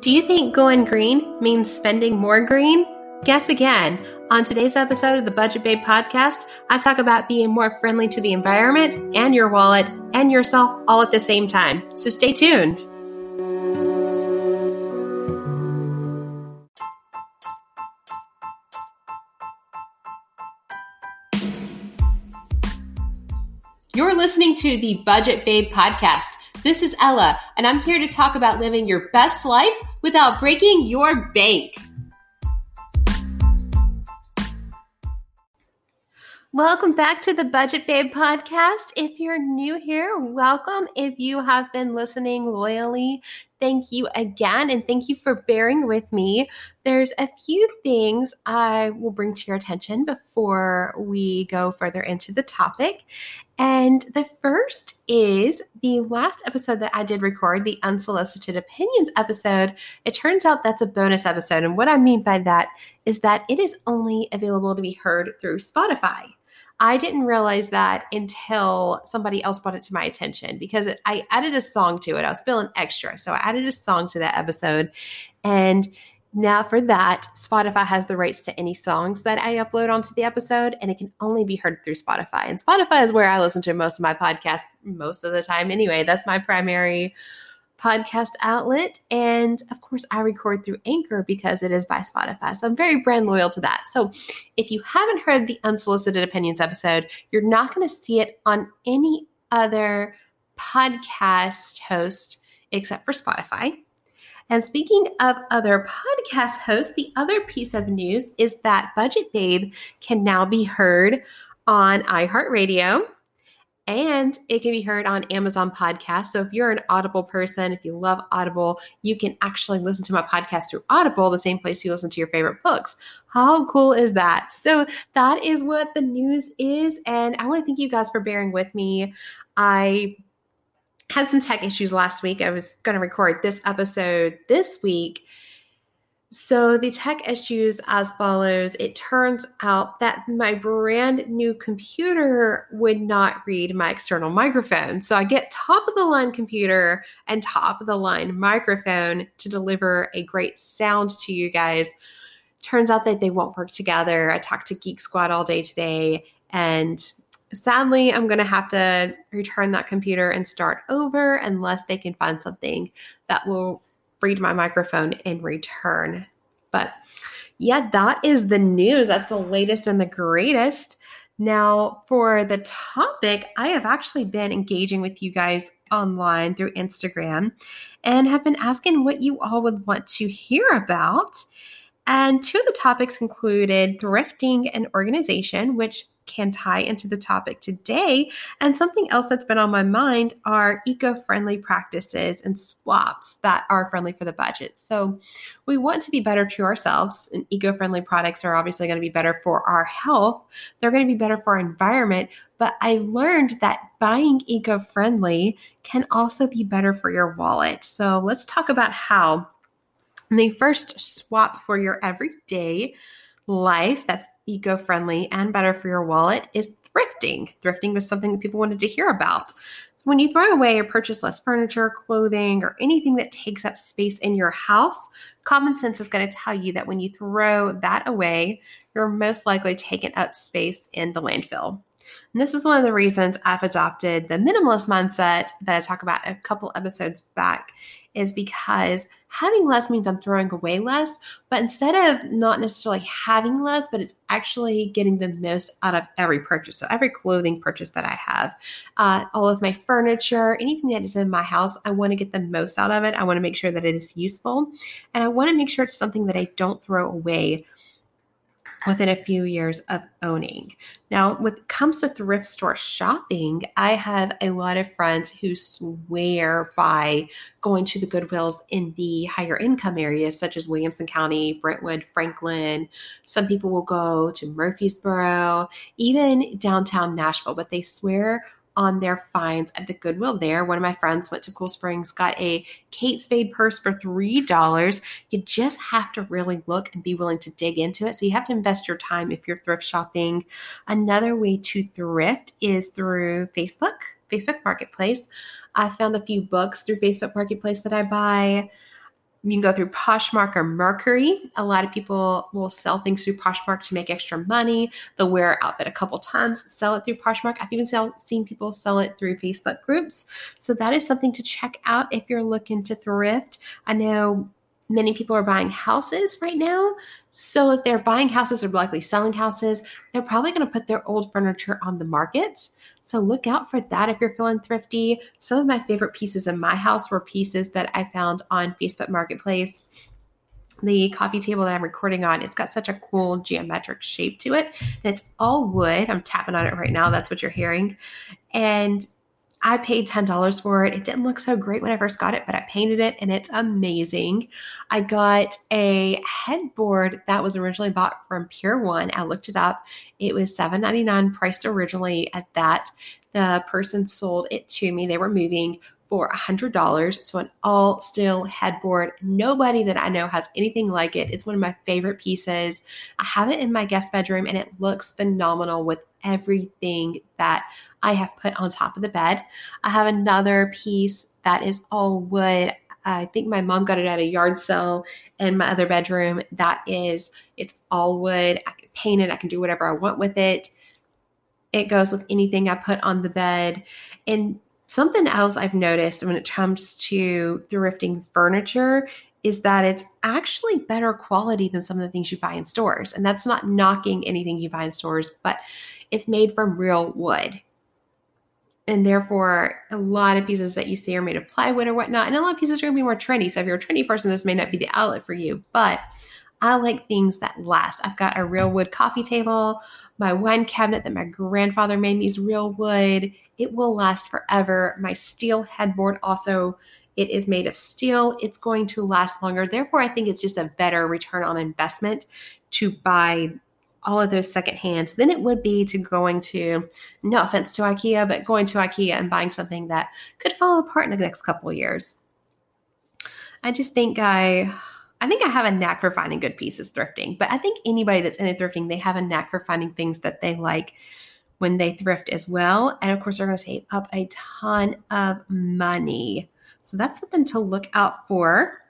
Do you think going green means spending more green? Guess again. On today's episode of the Budget Babe podcast, I talk about being more friendly to the environment and your wallet and yourself all at the same time. So stay tuned. You're listening to the Budget Babe podcast. This is Ella, and I'm here to talk about living your best life without breaking your bank. Welcome back to the Budget Babe podcast. If you're new here, welcome. If you have been listening loyally, thank you again. And thank you for bearing with me. There's a few things I will bring to your attention before we go further into the topic. And the first is the last episode that I did record, the unsolicited opinions episode. It turns out that's a bonus episode. And what I mean by that is that it is only available to be heard through Spotify. I didn't realize that until somebody else brought it to my attention because it, I added a song to it. I was feeling extra. So I added a song to that episode. And now, for that, Spotify has the rights to any songs that I upload onto the episode, and it can only be heard through Spotify. And Spotify is where I listen to most of my podcasts most of the time anyway. That's my primary podcast outlet. And of course, I record through Anchor because it is by Spotify. So I'm very brand loyal to that. So if you haven't heard the unsolicited opinions episode, you're not going to see it on any other podcast host except for Spotify. And speaking of other podcast hosts, the other piece of news is that Budget Babe can now be heard on iHeartRadio and it can be heard on Amazon Podcast. So if you're an Audible person, if you love Audible, you can actually listen to my podcast through Audible, the same place you listen to your favorite books. How cool is that? So that is what the news is. And I want to thank you guys for bearing with me. I had some tech issues last week. I was going to record this episode this week. So, the tech issues as follows it turns out that my brand new computer would not read my external microphone. So, I get top of the line computer and top of the line microphone to deliver a great sound to you guys. Turns out that they won't work together. I talked to Geek Squad all day today, and sadly, I'm going to have to return that computer and start over unless they can find something that will read my microphone in return. But yeah, that is the news. That's the latest and the greatest. Now, for the topic, I have actually been engaging with you guys online through Instagram and have been asking what you all would want to hear about. And two of the topics included thrifting and organization, which can tie into the topic today. And something else that's been on my mind are eco friendly practices and swaps that are friendly for the budget. So we want to be better to ourselves, and eco friendly products are obviously going to be better for our health. They're going to be better for our environment. But I learned that buying eco friendly can also be better for your wallet. So let's talk about how. the first swap for your everyday life that's eco friendly and better for your wallet is thrifting. Thrifting was something that people wanted to hear about. So when you throw away or purchase less furniture, clothing, or anything that takes up space in your house, common sense is going to tell you that when you throw that away, you're most likely taking up space in the landfill. And this is one of the reasons I've adopted the minimalist mindset that I talk about a couple episodes back is because having less means I'm throwing away less, but instead of not necessarily having less, but it's actually getting the most out of every purchase. So every clothing purchase that I have, uh, all of my furniture, anything that is in my house, I want to get the most out of it. I want to make sure that it is useful, and I want to make sure it's something that I don't throw away within a few years of owning. Now, when it comes to thrift store shopping, I have a lot of friends who swear by going to the Goodwills in the higher income areas, such as Williamson County, Brentwood, Franklin. Some people will go to Murfreesboro, even downtown Nashville, but they swear on their finds at the Goodwill there. One of my friends went to Cool Springs, got a Kate Spade purse for $3. You just have to really look and be willing to dig into it. So you have to invest your time if you're thrift shopping. Another way to thrift is through Facebook, Facebook Marketplace. I found a few books through Facebook Marketplace that I buy. You can go through Poshmark or Mercari. A lot of people will sell things through Poshmark to make extra money. They'll wear an outfit a couple times, sell it through Poshmark. I've even sell, seen people sell it through Facebook groups. So that is something to check out if you're looking to thrift. I know many people are buying houses right now. So if they're buying houses or likely selling houses, they're probably going to put their old furniture on the market. So look out for that if you're feeling thrifty. Some of my favorite pieces in my house were pieces that I found on Facebook Marketplace. The coffee table that I'm recording on, it's got such a cool geometric shape to it. And it's all wood. I'm tapping on it right now. That's what you're hearing. And I paid $10 for it. It didn't look so great when I first got it, but I painted it and it's amazing. I got a headboard that was originally bought from Pier One. I looked it up. It was $7.99, priced originally at that. The person sold it to me. They were moving for $100. So, an all steel headboard. Nobody that I know has anything like it. It's one of my favorite pieces. I have it in my guest bedroom and it looks phenomenal with everything that I have put on top of the bed. I have another piece that is all wood. I think my mom got it at a yard sale in my other bedroom. That is, it's all wood. I can paint it, I can do whatever I want with it. It goes with anything I put on the bed. And something else I've noticed when it comes to thrifting furniture is that it's actually better quality than some of the things you buy in stores. And that's not knocking anything you buy in stores, but it's made from real wood. And therefore a lot of pieces that you see are made of plywood or whatnot. And a lot of pieces are going to be more trendy. So if you're a trendy person this may not be the outlet for you but i like things that last. I've got a real wood coffee table my wine cabinet that my grandfather made me is real wood it will last forever. My steel headboard also it is made of steel. It's going to last longer. Therefore i think it's just a better return on investment to buy all of those secondhand than it would be to going to, no offense to IKEA, but going to IKEA and buying something that could fall apart in the next couple of years. I just think I I think I have a knack for finding good pieces thrifting, but I think anybody that's into thrifting, they have a knack for finding things that they like when they thrift as well. And of course, they're going to save up a ton of money. So that's something to look out for.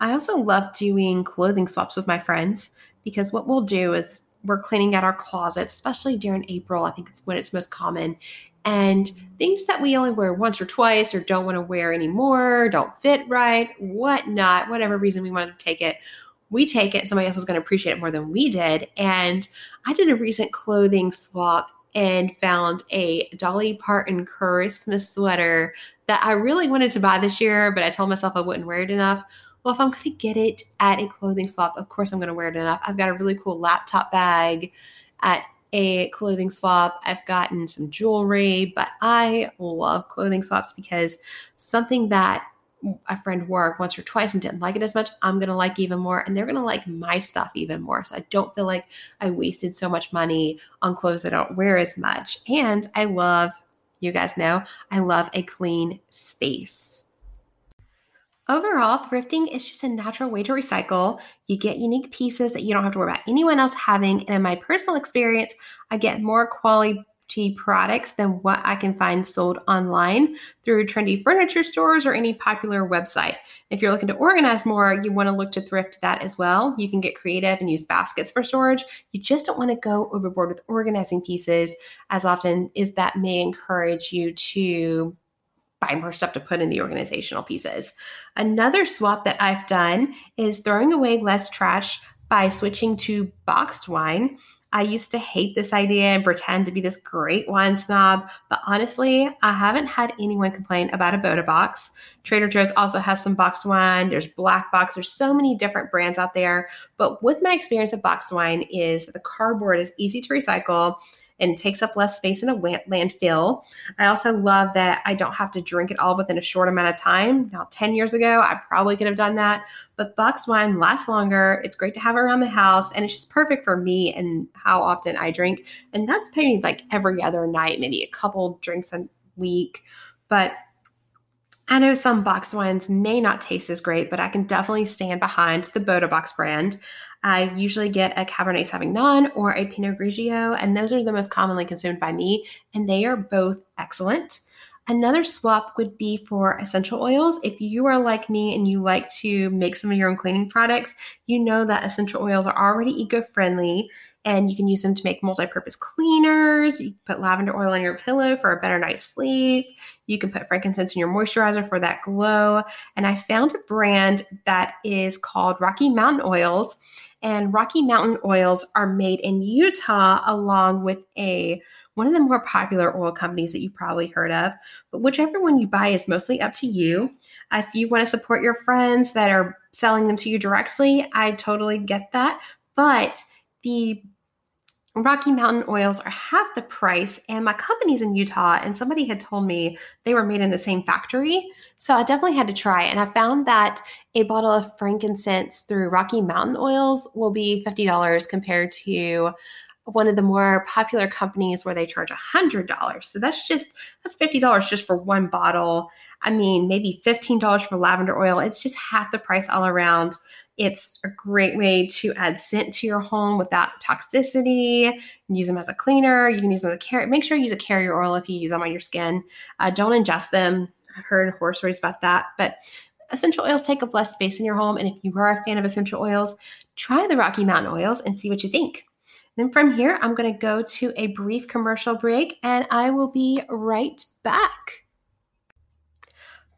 I also love doing clothing swaps with my friends because what we'll do is we're cleaning out our closets, especially during April. I think it's when it's most common. And things that we only wear once or twice or don't want to wear anymore, don't fit right, whatnot, whatever reason we wanted to take it, we take it. Somebody else is going to appreciate it more than we did. And I did a recent clothing swap and found a Dolly Parton Christmas sweater that I really wanted to buy this year, but I told myself I wouldn't wear it enough well, if I'm going to get it at a clothing swap, of course I'm going to wear it enough. I've got a really cool laptop bag at a clothing swap. I've gotten some jewelry, but I love clothing swaps because something that a friend wore once or twice and didn't like it as much, I'm going to like even more. And they're going to like my stuff even more. So I don't feel like I wasted so much money on clothes I don't wear as much. And I love, you guys know, I love a clean space. Overall, thrifting is just a natural way to recycle. You get unique pieces that you don't have to worry about anyone else having. And in my personal experience, I get more quality products than what I can find sold online through trendy furniture stores or any popular website. If you're looking to organize more, you want to look to thrift that as well. You can get creative and use baskets for storage. You just don't want to go overboard with organizing pieces as often as that may encourage you to buy more stuff to put in the organizational pieces. Another swap that I've done is throwing away less trash by switching to boxed wine. I used to hate this idea and pretend to be this great wine snob, but honestly, I haven't had anyone complain about a Bota box. Trader Joe's also has some boxed wine. There's Black Box. There's so many different brands out there. But with my experience of boxed wine is the cardboard is easy to recycle and takes up less space in a landfill. I also love that I don't have to drink it all within a short amount of time. Now, 10 years ago, I probably could have done that, but box wine lasts longer. It's great to have around the house, and it's just perfect for me and how often I drink. And that's maybe like every other night, maybe a couple drinks a week. But I know some box wines may not taste as great, but I can definitely stand behind the Bota Box brand. I usually get a Cabernet Sauvignon or a Pinot Grigio, and those are the most commonly consumed by me, and they are both excellent. Another swap would be for essential oils. If you are like me and you like to make some of your own cleaning products, you know that essential oils are already eco friendly and you can use them to make multi-purpose cleaners. You can put lavender oil on your pillow for a better night's sleep. You can put frankincense in your moisturizer for that glow. And I found a brand that is called Rocky Mountain Oils. And Rocky Mountain Oils are made in Utah along with a one of the more popular oil companies that you probably heard of. But whichever one you buy is mostly up to you. If you want to support your friends that are selling them to you directly, I totally get that. But the Rocky Mountain oils are half the price, and my company's in Utah, and somebody had told me they were made in the same factory. So I definitely had to try, and I found that a bottle of frankincense through Rocky Mountain Oils will be $50 compared to one of the more popular companies where they charge $100. So that's just that's $50 just for one bottle. I mean, maybe $15 for lavender oil. It's just half the price all around. It's a great way to add scent to your home without toxicity. use them as a cleaner. You can use them as a carrier. Make sure you use a carrier oil if you use them on your skin. Uh, don't ingest them. I've heard horror stories about that. But essential oils take up less space in your home. And if you are a fan of essential oils, try the Rocky Mountain oils and see what you think. Then from here, I'm going to go to a brief commercial break and I will be right back.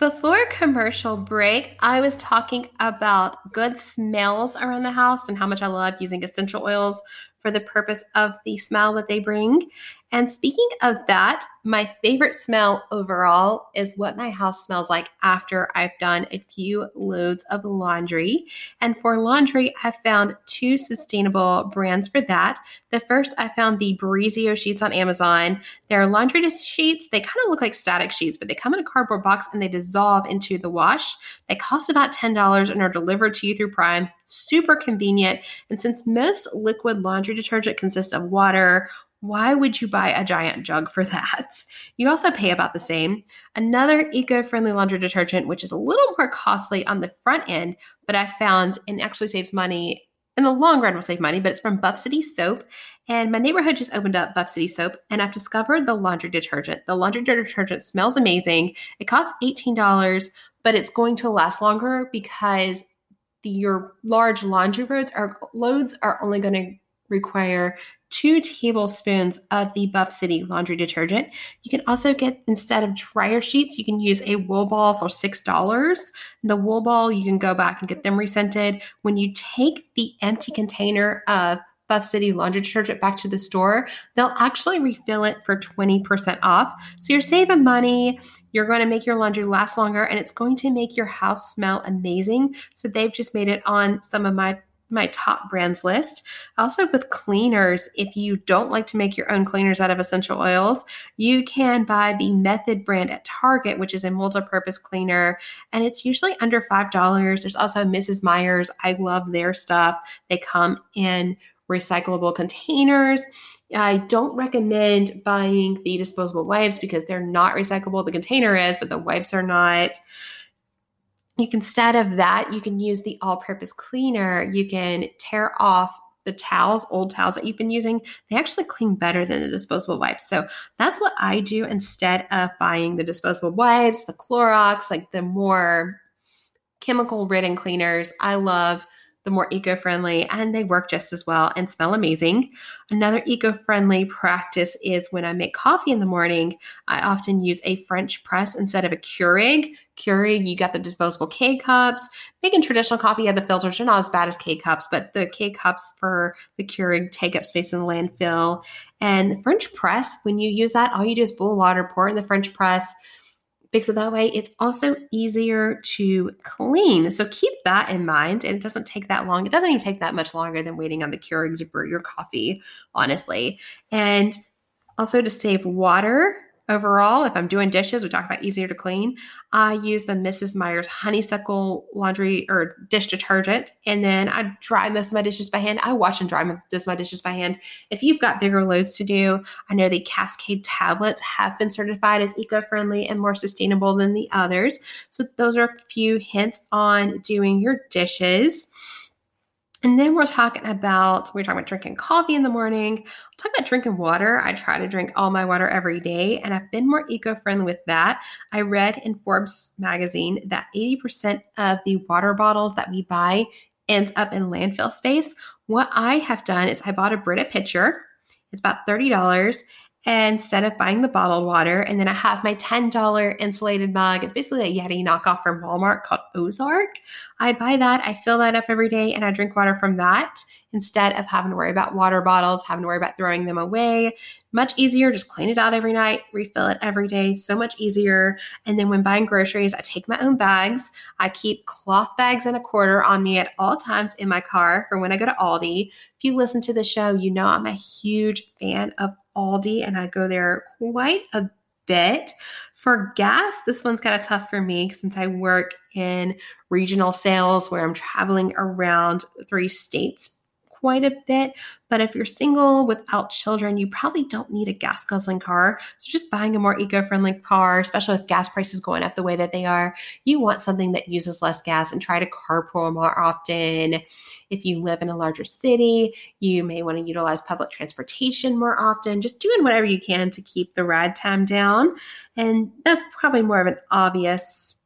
Before commercial break, I was talking about good smells around the house and how much I love using essential oils for the purpose of the smell that they bring. And speaking of that, my favorite smell overall is what my house smells like after I've done a few loads of laundry. And for laundry, I found two sustainable brands for that. The first, I found the Brizo sheets on Amazon. They're laundry sheets. They kind of look like static sheets, but they come in a cardboard box and they dissolve into the wash. They cost about $10 and are delivered to you through Prime. Super convenient. And since most liquid laundry detergent consists of water, why would you buy a giant jug for that? You also pay about the same. Another eco friendly laundry detergent, which is a little more costly on the front end, but I found and actually saves money in the long run will save money, but it's from Buff City Soap. And my neighborhood just opened up Buff City Soap, and I've discovered the laundry detergent. The laundry detergent smells amazing. It costs $18, but it's going to last longer because the, your large laundry loads are loads are only going to require two tablespoons of the Buff City laundry detergent. You can also get, instead of dryer sheets, you can use a wool ball for $6. The wool ball, you can go back and get them rescented. When you take the empty container of Buff City laundry detergent back to the store, they'll actually refill it for 20% off. So you're saving money. You're going to make your laundry last longer and it's going to make your house smell amazing. So they've just made it on some of my my top brands list. Also, with cleaners, if you don't like to make your own cleaners out of essential oils, you can buy the Method brand at Target, which is a multi purpose cleaner, and it's usually under $5. There's also Mrs. Meyer's. I love their stuff. They come in recyclable containers. I don't recommend buying the disposable wipes because they're not recyclable. The container is, but the wipes are not you can instead of that you can use the all-purpose cleaner. You can tear off the towels old towels that you've been using. They actually clean better than the disposable wipes. So that's what i do instead of buying the disposable wipes the Clorox like the more chemical ridden cleaners. I love the more eco friendly, and they work just as well and smell amazing. Another eco friendly practice is when I make coffee in the morning, I often use a French press instead of a Keurig. Keurig, you got the disposable K cups. Making traditional coffee, have the filters. They're not as bad as K cups, but the K cups for the Keurig take up space in the landfill. And French press, when you use that, all you do is boil water, pour it in the French press fix it that way. It's also easier to clean. So keep that in mind. And it doesn't take that long. It doesn't even take that much longer than waiting on the Keurig to brew your coffee, honestly. And also to save water, Overall, if I'm doing dishes, we talk about easier to clean. I use the Mrs. Meyer's honeysuckle laundry or dish detergent, and then I dry most of my dishes by hand. I wash and dry most of my dishes by hand. If you've got bigger loads to do, I know the Cascade tablets have been certified as eco-friendly and more sustainable than the others. So those are a few hints on doing your dishes. And then we're talking about, we're talking about drinking coffee in the morning. We're talking about drinking water. I try to drink all my water every day, and I've been more eco friendly with that. I read in Forbes magazine that 80% of the water bottles that we buy ends up in landfill space. What I have done is I bought a Brita pitcher. It's about $30 instead of buying the bottled water. And then I have my $10 insulated mug. It's basically a Yeti knockoff from Walmart called Ozark. I buy that, I fill that up every day, and I drink water from that instead of having to worry about water bottles, having to worry about throwing them away. Much easier, just clean it out every night, refill it every day. So much easier. And then when buying groceries, I take my own bags. I keep cloth bags and a quarter on me at all times in my car for when I go to Aldi. If you listen to the show, you know I'm a huge fan of Aldi and I go there quite a bit. For gas, this one's kind of tough for me since I work in regional sales where I'm traveling around three states quite a bit. But if you're single without children, you probably don't need a gas guzzling car. So just buying a more eco friendly car, especially with gas prices going up the way that they are, you want something that uses less gas and try to carpool more often. If you live in a larger city, you may want to utilize public transportation more often, just doing whatever you can to keep the ride time down. And that's probably more of an obvious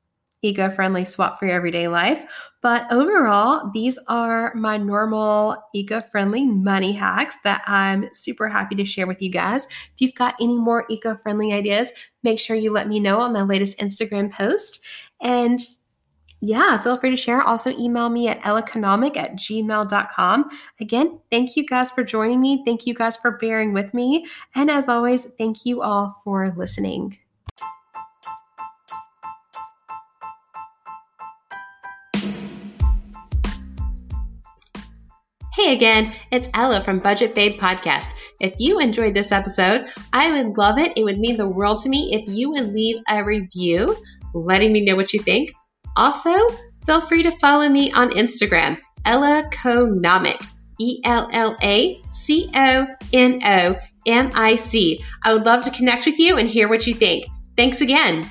eco friendly swap for your everyday life. But overall, these are my normal eco friendly money hacks that I'm super happy to share with you guys. If you've got any more eco friendly ideas, make sure you let me know on my latest Instagram post. And yeah, feel free to share. Also, email me at ellaeconomic at gmail.com. Again, thank you guys for joining me. Thank you guys for bearing with me. And as always, thank you all for listening. Again, it's Ella from Budget Babe Podcast. If you enjoyed this episode, I would love it. It would mean the world to me if you would leave a review letting me know what you think. Also, feel free to follow me on Instagram, Ella Conomic, E L L A C O N O M I C. I would love to connect with you and hear what you think. Thanks again.